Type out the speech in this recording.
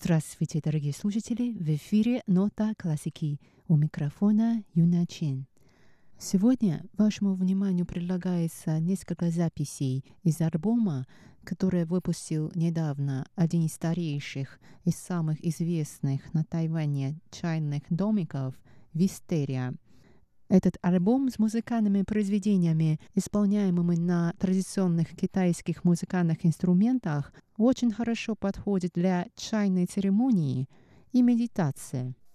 Здравствуйте, дорогие слушатели! В эфире «Нота классики». У микрофона Юна Чен. Сегодня вашему вниманию предлагается несколько записей из альбома, который выпустил недавно один из старейших и самых известных на Тайване чайных домиков «Вистерия». Этот альбом с музыкальными произведениями, исполняемыми на традиционных китайских музыкальных инструментах, очень хорошо подходит для чайной церемонии и медитации –